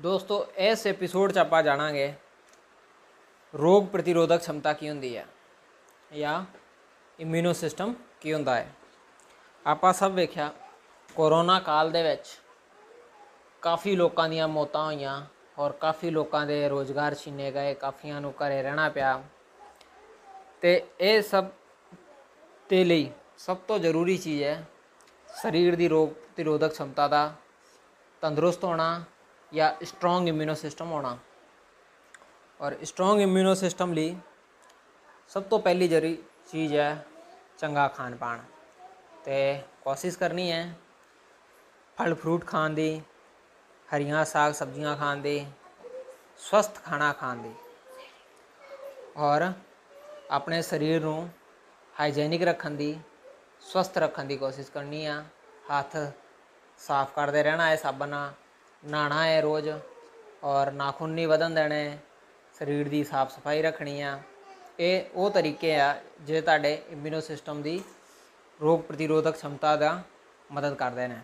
ਦੋਸਤੋ, ਇਸ ਐਪੀਸੋਡ 'ਚ ਆਪਾਂ ਜਾਣਾਂਗੇ ਰੋਗ ਪ੍ਰਤੀਰੋਧਕ ਸ਼ਮਤਾ ਕੀ ਹੁੰਦੀ ਹੈ ਜਾਂ ਇਮਿਊਨੋ ਸਿਸਟਮ ਕੀ ਹੁੰਦਾ ਹੈ। ਆਪਾਂ ਸਭ ਵੇਖਿਆ ਕੋਰੋਨਾ ਕਾਲ ਦੇ ਵਿੱਚ ਕਾਫੀ ਲੋਕਾਂ ਦੀਆਂ ਮੌਤਾਂ ਹੋਈਆਂ ਔਰ ਕਾਫੀ ਲੋਕਾਂ ਦੇ ਰੋਜ਼ਗਾਰ ਛਿਨੇ ਗਏ, ਕਾਫੀਆਂ ਨੂੰ ਘਰੇ ਰਹਿਣਾ ਪਿਆ। ਤੇ ਇਹ ਸਭ ਤੇ ਲਈ ਸਭ ਤੋਂ ਜ਼ਰੂਰੀ ਚੀਜ਼ ਹੈ ਸਰੀਰ ਦੀ ਰੋਗ ਪ੍ਰਤੀਰੋਧਕ ਸ਼ਮਤਾ ਦਾ ਤੰਦਰੁਸਤ ਹੋਣਾ ਜਾਂ ਸਟਰੋਂਗ ਇਮਿਊਨੋ ਸਿਸਟਮ ਹੋਣਾ ਔਰ ਸਟਰੋਂਗ ਇਮਿਊਨੋ ਸਿਸਟਮ ਲਈ ਸਭ ਤੋਂ ਪਹਿਲੀ ਜਰੀ ਚੀਜ਼ ਹੈ ਚੰਗਾ ਖਾਣ ਪਾਣ ਤੇ ਕੋਸ਼ਿਸ਼ ਕਰਨੀ ਹੈ ਫਲ ਫਰੂਟ ਖਾਣ ਦੀ ਹਰੀਆਂ ਸਾਗ ਸਬਜ਼ੀਆਂ ਖਾਣ ਦੀ ਸਵਸਥ ਖਾਣਾ ਖਾਣ ਦੀ ਔਰ ਆਪਣੇ ਸਰੀਰ ਨੂੰ ਹਾਈਜੀਨਿਕ ਰੱਖਣ ਦੀ ਸਵਸਥ ਰੱਖਣ ਦੀ ਕੋਸ਼ਿਸ਼ ਕਰਨੀ ਆ ਹੱਥ ਸਾਫ਼ ਕਰਦੇ ਰਹਿਣਾ ਹੈ ਸਾਬਣ ਨਾਲ ਨਹਾਣਾ ਹੈ ਰੋਜ਼ ਔਰ ਨਾਖੂਨ ਨਹੀਂ ਵਧਣ ਦੇਣੇ, ਸਰੀਰ ਦੀ ਸਾਫ਼ ਸਫ਼ਾਈ ਰੱਖਣੀ ਆ। ਇਹ ਉਹ ਤਰੀਕੇ ਆ ਜਿਹੜੇ ਤੁਹਾਡੇ ਇਮਿਊਨੋ ਸਿਸਟਮ ਦੀ ਰੋਗ ਪ੍ਰਤੀਰੋਧਕ ਸ਼ਮਤਾ ਦਾ ਮਦਦ ਕਰਦੇ ਨੇ।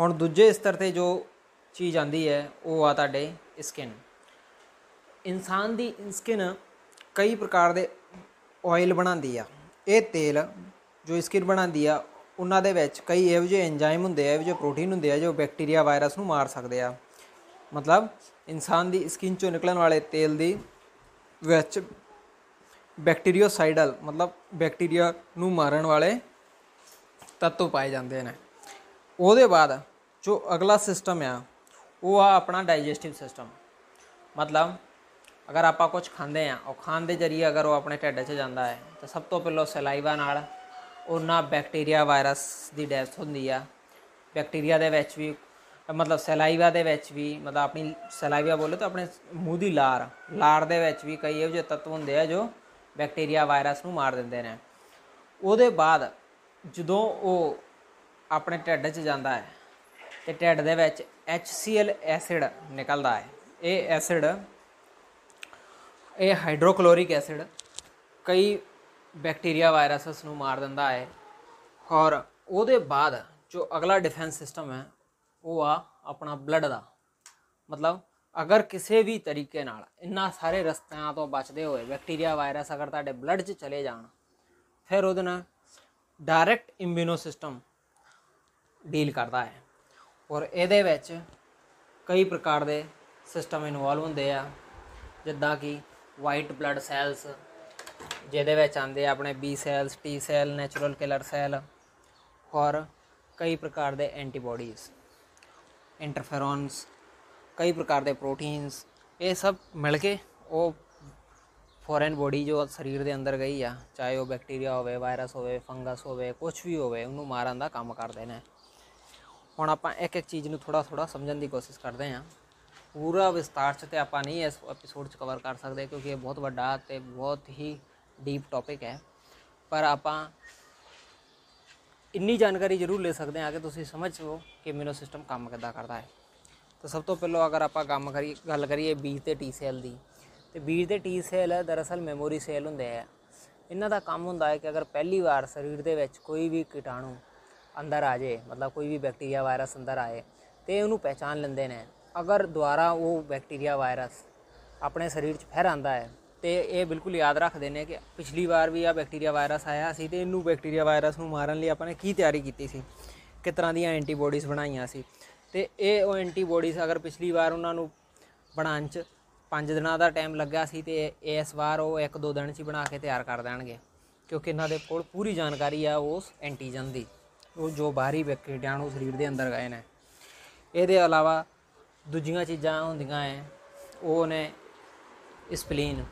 ਹੁਣ ਦੂਜੇ ਸਤਰ ਤੇ ਜੋ ਚੀਜ਼ ਆਂਦੀ ਹੈ, ਉਹ ਆ ਤੁਹਾਡੇ ਸਕਿਨ ਇਨਸਾਨ ਦੀ ਸਕਿਨ ਕਈ ਪ੍ਰਕਾਰ ਦੇ ਆਇਲ ਬਣਾਉਂਦੀ ਆ। ਇਹ ਤੇਲ ਜੋ ਸਕਿਨ ਬਣਾਉਂਦੀ ਆ ਉਹਨਾਂ ਦੇ ਵਿੱਚ ਕਈ ਇਹੋ ਜਿਹੇ ਐਂਜ਼ਾਈਮ ਹੁੰਦੇ ਆ, ਇਹੋ ਜਿਹੇ ਪ੍ਰੋਟੀਨ ਹੁੰਦੇ ਆ ਜੋ ਬੈਕਟੀਰੀਆ ਵਾਇਰਸ ਨੂੰ ਮਾਰ ਸਕਦੇ ਆ। ਮਤਲਬ ਇਨਸਾਨ ਦੀ ਸਕਿਨ ਚੋਂ ਨਿਕਲਣ ਵਾਲੇ ਤੇਲ ਦੀ ਵਿੱਚ ਬੈਕਟੀਰੀਓਸਾਈਡਲ ਮਤਲਬ ਬੈਕਟੀਰੀਆ ਨੂੰ ਮਾਰਨ ਵਾਲੇ ਤੱਤਵ ਪਾਏ ਜਾਂਦੇ ਨੇ। ਉਹਦੇ ਬਾਅਦ ਜੋ ਅਗਲਾ ਸਿਸਟਮ ਆ, ਉਹ ਆ ਆਪਣਾ ਡਾਈਜੈਸਟਿਵ ਸਿਸਟਮ ਮਤਲਬ ਅਗਰ ਆਪਾਂ ਕੁਝ ਖਾਂਦੇ ਆ, ਉਹ ਖਾਣ ਦੇ ਜਰੀਏ ਅਗਰ ਉਹ ਆਪਣੇ ਢਿੱਡ 'ਚ ਜਾਂਦਾ ਹੈ, ਤਾਂ ਸਭ ਤੋਂ ਪਹਿਲਾਂ ਸਲਾਈਵਾ ਨਾਲ ਉਹਨਾਂ ਬੈਕਟੀਰੀਆ ਵਾਇਰਸ ਦੀ ਡੈਥ ਹੁੰਦੀ ਆ। ਬੈਕਟੀਰੀਆ ਦੇ ਵਿੱਚ ਵੀ, ਮਤਲਬ ਸਲਾਈਵਾ ਦੇ ਵਿੱਚ ਵੀ, ਮਤਲਬ ਆਪਣੀ ਸਲਾਈਵਾ ਬੋਲੇ ਤਾਂ ਆਪਣੇ ਮੂੰਹ ਦੀ ਲਾਰ। ਲਾਰ ਦੇ ਵਿੱਚ ਵੀ ਕਈ ਇਹੋ ਜਿਹੇ ਤੱਤਵ ਹੁੰਦੇ ਆ ਜੋ ਬੈਕਟੀਰੀਆ ਵਾਇਰਸ ਨੂੰ ਮਾਰ ਦਿੰਦੇ ਨੇ। ਉਹਦੇ ਬਾਅਦ ਜਦੋਂ ਉਹ ਆਪਣੇ ਢਿੱਡ 'ਚ ਜਾਂਦਾ ਹੈ, ਤੇ ਢਿੱਡ ਦੇ ਵਿੱਚ HCl ਐਸਿਡ ਨਿਕਲਦਾ ਹੈ। ਇਹ ਐਸਿਡ ਇਹ ਹਾਈਡਰੋਕਲੋਰਿਕ ਐਸਿਡ ਕਈ ਬੈਕਟੀਰੀਆ ਵਾਇਰਸਸ ਨੂੰ ਮਾਰ ਦਿੰਦਾ ਹੈ ਔਰ ਉਹਦੇ ਬਾਅਦ ਜੋ ਅਗਲਾ ਡਿਫੈਂਸ ਸਿਸਟਮ ਹੈ, ਉਹ ਆ ਆਪਣਾ ਬਲੱਡ ਦਾ। ਮਤਲਬ ਅਗਰ ਕਿਸੇ ਵੀ ਤਰੀਕੇ ਨਾਲ ਇੰਨਾ ਸਾਰੇ ਰਸਤਿਆਂ ਤੋਂ ਬਚਦੇ ਹੋਏ ਬੈਕਟੀਰੀਆ ਵਾਇਰਸ ਅਗਰ ਤੁਹਾਡੇ ਬਲੱਡ 'ਚ ਚਲੇ ਜਾਣ, ਫਿਰ ਉਹਦੇ ਨਾਲ ਡਾਇਰੈਕਟ ਇਮਿਊਨੋ ਸਿਸਟਮ ਡੀਲ ਕਰਦਾ ਹੈ। ਔਰ ਇਹਦੇ ਵਿੱਚ ਕਈ ਪ੍ਰਕਾਰ ਦੇ ਸਿਸਟਮ ਇਨਵੋਲਵ ਹੁੰਦੇ ਆ, ਜਿੱਦਾਂ ਕਿ ਵਾਈਟ ਬਲੱਡ ਸੈਲਸ ਜਿਹਦੇ ਵਿੱਚ ਆਉਂਦੇ ਆ ਆਪਣੇ B cells T cell natural killer cell ਔਰ ਕਈ ਪ੍ਰਕਾਰ ਦੇ ਐਂਟੀਬਾਡੀਜ਼ ਇੰਟਰਫੇਰੋਨਸ ਕਈ ਪ੍ਰਕਾਰ ਦੇ ਪ੍ਰੋਟੀਨਸ ਇਹ ਸਭ ਮਿਲ ਕੇ ਉਹ ਫੋਰਨ ਬੋਡੀ ਜੋ ਸਰੀਰ ਦੇ ਅੰਦਰ ਗਈ ਆ, ਚਾਹੇ ਉਹ ਬੈਕਟੀਰੀਆ ਹੋਵੇ ਵਾਇਰਸ ਹੋਵੇ ਫੰਗਸ ਹੋਵੇ ਕੁਝ ਵੀ ਹੋਵੇ, ਉਹਨੂੰ ਮਾਰਨ ਦਾ ਕੰਮ ਕਰਦੇ ਨੇ। ਹੁਣ ਆਪਾਂ ਇੱਕ ਇੱਕ ਚੀਜ਼ ਨੂੰ ਥੋੜਾ ਥੋੜਾ ਸਮਝਣ ਦੀ ਕੋਸ਼ਿਸ਼ ਕਰਦੇ ਹਾਂ। ਪੂਰਾ ਵਿਸਤਾਰ ਚ ਤੇ ਆਪਾਂ ਨਹੀਂ ਇਸ ਐਪੀਸੋਡ ਚ ਕਵਰ ਕਰ ਸਕਦੇ ਕਿਉਂਕਿ ਇਹ ਬਹੁਤ ਵੱਡਾ ਤੇ ਬਹੁਤ ਹੀ ਡੀਪ ਟੌਪਿਕ ਹੈ। ਪਰ ਆਪਾਂ ਇੰਨੀ ਜਾਣਕਾਰੀ ਜ਼ਰੂਰ ਲੈ ਸਕਦੇ ਹਾਂ ਕਿ ਤੁਸੀਂ ਸਮਝ ਸਕੋ ਕਿ ਇਮਿਊਨੋ ਸਿਸਟਮ ਕੰਮ ਕਿੱਦਾਂ ਕਰਦਾ ਹੈ। ਤਾਂ ਸਭ ਤੋਂ ਪਹਿਲਾਂ ਅਗਰ ਆਪਾਂ ਕੰਮ ਕਰੀ ਗੱਲ ਕਰੀਏ ਬੀਜ ਤੇ ਟੀ ਸੈਲ ਦੀ, ਤੇ ਬੀਜ ਤੇ ਟੀ ਸੈਲ ਦਰਅਸਲ ਮੈਮੋਰੀ ਸੈਲ ਹੁੰਦੇ ਆ। ਇਹਨਾਂ ਦਾ ਕੰਮ ਹੁੰਦਾ ਹੈ ਕਿ ਅਗਰ ਪਹਿਲੀ ਵਾਰ ਸਰੀਰ ਦੇ ਵਿੱਚ ਕੋਈ ਵੀ ਕੀਟਾਣੂ ਅੰਦਰ ਆ ਜਾਏ, ਮਤਲਬ ਕੋਈ ਵੀ ਬੈਕਟੀਰੀਆ ਵਾਇਰਸ ਅੰਦਰ ਆਏ, ਤੇ ਉਹਨੂੰ ਪਹਿਚਾਨ ਲੈਂਦੇ ਨੇ। ਅਗਰ ਦੁਬਾਰਾ ਉਹ ਬੈਕਟੀਰੀਆ ਵਾਇਰਸ ਆਪਣੇ ਸਰੀਰ 'ਚ ਫਿਰ ਆਂਦਾ ਹੈ ਤੇ ਇਹ ਬਿਲਕੁਲ ਯਾਦ ਰੱਖਦੇ ਨੇ ਕਿ ਪਿਛਲੀ ਵਾਰ ਵੀ ਆ ਬੈਕਟੀਰੀਆ ਵਾਇਰਸ ਆਇਆ ਸੀ ਤੇ ਇਹਨੂੰ ਬੈਕਟੀਰੀਆ ਵਾਇਰਸ ਨੂੰ ਮਾਰਨ ਲਈ ਆਪਾਂ ਨੇ ਕੀ ਤਿਆਰੀ ਕੀਤੀ ਸੀ? ਕਿਸ ਤਰ੍ਹਾਂ ਦੀਆਂ ਐਂਟੀਬਾਡੀਜ਼ ਬਣਾਈਆਂ ਸੀ? ਤੇ ਇਹ ਉਹ ਐਂਟੀਬਾਡੀਜ਼ ਅਗਰ ਪਿਛਲੀ ਵਾਰ ਉਹਨਾਂ ਨੂੰ ਬਣਾਉਣ 'ਚ 5 ਦਿਨਾਂ ਦਾ ਟਾਈਮ ਲੱਗਾ ਸੀ ਤੇ ਇਸ ਵਾਰ ਉਹ 1-2 ਦਿਨ 'ਚ ਹੀ ਬਣਾ ਕੇ ਤਿਆਰ ਕਰ ਦੇਣਗੇ। ਕਿਉਂਕਿ ਇਹਨਾਂ ਦੇ ਕੋਲ ਪੂਰੀ ਜਾਣਕਾਰੀ ਆ ਉਸ ਐਂਟੀਜਨ ਦੀ, ਉਹ ਜੋ ਬਾਹਰੀ ਬੈਕਟੀਰੀਆਣੂ ਸਰੀਰ ਦੇ ਅੰਦਰ ਗਏ ਨੇ। ਇਹਦੇ ਇਲਾਵਾ ਦੂਜੀਆਂ ਚੀਜ਼ਾਂ ਹੁੰਦੀਆਂ ਐ, ਉਹ ਨੇ ਸਪਲੀਨ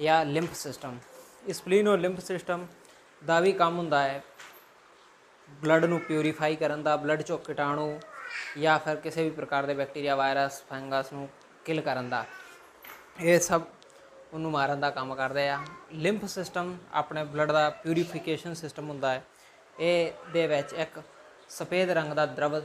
ਜਾਂ ਲਿੰਫ ਸਿਸਟਮ ਸਪਲੀਨ ਔਰ ਲਿੰਫ ਸਿਸਟਮ ਦਾ ਵੀ ਕੰਮ ਹੁੰਦਾ ਹੈ ਬਲੱਡ ਨੂੰ ਪਿਊਰੀਫਾਈ ਕਰਨ ਦਾ ਬਲੱਡ ਚੋਂ ਕੀਟਾਣੂ ਜਾਂ ਫਿਰ ਕਿਸੇ ਵੀ ਪ੍ਰਕਾਰ ਦੇ ਬੈਕਟੀਰੀਆ ਵਾਇਰਸ ਫੰਗਸ ਨੂੰ ਕਿਲ ਕਰਨ ਦਾ ਇਹ ਸਭ ਉਹਨੂੰ ਮਾਰਨ ਦਾ ਕੰਮ ਕਰਦੇ ਆ ਲਿੰਫ ਸਿਸਟਮ ਆਪਣੇ ਬਲੱਡ ਦਾ ਪਿਊਰੀਫਿਕੇਸ਼ਨ ਸਿਸਟਮ ਹੁੰਦਾ ਹੈ ਇਹ ਦੇ ਵਿੱਚ ਇੱਕ ਸਫੇਦ ਰੰਗ ਦਾ ਦਰਵ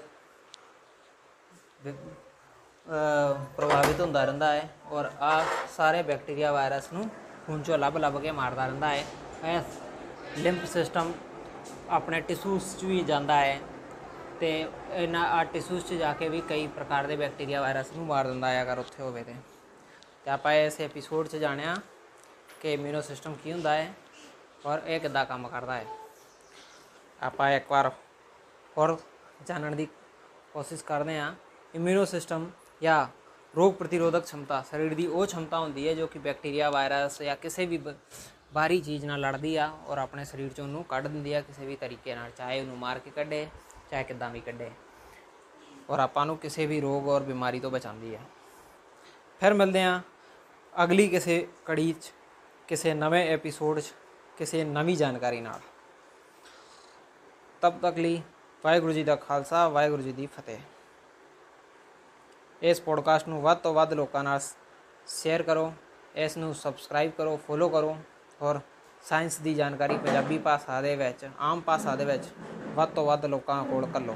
ਪ੍ਰਭਾਵਿਤ ਹੁੰਦਾ ਰਹਿੰਦਾ ਹੈ ਔਰ ਆ ਸਾਰੇ ਬੈਕਟੀਰੀਆ ਵਾਇਰਸ ਨੂੰ ਖੂਨ ਚੋਂ ਲੱਭ ਲੱਭ ਕੇ ਮਾਰਦਾ ਰਹਿੰਦਾ ਹੈ। ਇਹ ਲਿੰਫ ਸਿਸਟਮ ਆਪਣੇ ਟਿਸ਼ੂਸ 'ਚ ਵੀ ਜਾਂਦਾ ਹੈ ਤੇ ਇਹਨਾਂ ਆ ਟਿਸ਼ੂਸ 'ਚ ਜਾ ਕੇ ਵੀ ਕਈ ਪ੍ਰਕਾਰ ਦੇ ਬੈਕਟੀਰੀਆ ਵਾਇਰਸ ਨੂੰ ਮਾਰ ਦਿੰਦਾ ਹੈ ਅਗਰ ਉੱਥੇ ਹੋਵੇ ਤੇ। ਤੇ ਆਪਾਂ ਇਸ ਐਪੀਸੋਡ 'ਚ ਜਾਣਿਆ ਕਿ ਇਮਿਊਨੋ ਸਿਸਟਮ ਕੀ ਹੁੰਦਾ ਹੈ ਔਰ ਇਹ ਕਿੱਦਾਂ ਕੰਮ ਕਰਦਾ ਹੈ। ਆਪਾਂ ਇੱਕ ਵਾਰ ਹੋਰ ਜਾਣਨ ਦੀ ਕੋਸ਼ਿਸ਼ ਕਰਦੇ ਹਾਂ। ਇਮਿਊਨੋ ਸਿਸਟਮ ਜਾਂ ਰੋਗ ਪ੍ਰਤੀਰੋਧਕ ਛਮਤਾ ਸਰੀਰ ਦੀ ਉਹ ਛਮਤਾ ਹੁੰਦੀ ਹੈ ਜੋ ਕਿ ਬੈਕਟੀਰੀਆ, ਵਾਇਰਸ ਜਾਂ ਕਿਸੇ ਵੀ ਬਾਹਰੀ ਚੀਜ਼ ਨਾਲ ਲੜਦੀ ਆ ਔਰ ਆਪਣੇ ਸਰੀਰ ਚੋਂ ਉਹਨੂੰ ਕੱਢ ਦਿੰਦੀ ਆ ਕਿਸੇ ਵੀ ਤਰੀਕੇ ਨਾਲ, ਚਾਹੇ ਉਹਨੂੰ ਮਾਰ ਕੇ ਕੱਢੇ, ਚਾਹੇ ਕਿਦਾਂ ਵੀ ਕੱਢੇ। ਔਰ ਆਪਾਂ ਨੂੰ ਕਿਸੇ ਵੀ ਰੋਗ ਔਰ ਬਿਮਾਰੀ ਤੋਂ ਬਚਾਉਂਦੀ ਆ। ਫਿਰ ਮਿਲਦੇ ਆ ਅਗਲੀ ਕਿਸੇ ਕੜੀ 'ਚ, ਕਿਸੇ ਨਵੇਂ ਐਪੀਸੋਡ 'ਚ, ਕਿਸੇ ਨਵੀਂ ਜਾਣਕਾਰੀ ਨਾਲ। ਤਬ ਤੱਕ ਲਈ ਵਾਹਿਗੁਰੂ ਜੀ ਦਾ ਖਾਲਸਾ, ਵਾਹਿਗੁਰੂ ਜੀ ਦੀ ਫਤਿਹ। ਇਸ ਪੋਡਕਾਸਟ ਨੂੰ ਵੱਧ ਤੋਂ ਵੱਧ ਲੋਕਾਂ ਨਾਲ ਸ਼ੇਅਰ ਕਰੋ, ਇਸ ਨੂੰ ਸਬਸਕ੍ਰਾਈਬ ਕਰੋ ਫੋਲੋ ਕਰੋ ਔਰ ਸਾਇੰਸ ਦੀ ਜਾਣਕਾਰੀ ਪੰਜਾਬੀ ਭਾਸ਼ਾ ਦੇ ਵਿੱਚ, ਆਮ ਭਾਸ਼ਾ ਦੇ ਵਿੱਚ ਵੱਧ ਤੋਂ ਵੱਧ ਲੋਕਾਂ ਕੋਲ ਘੱਲੋ।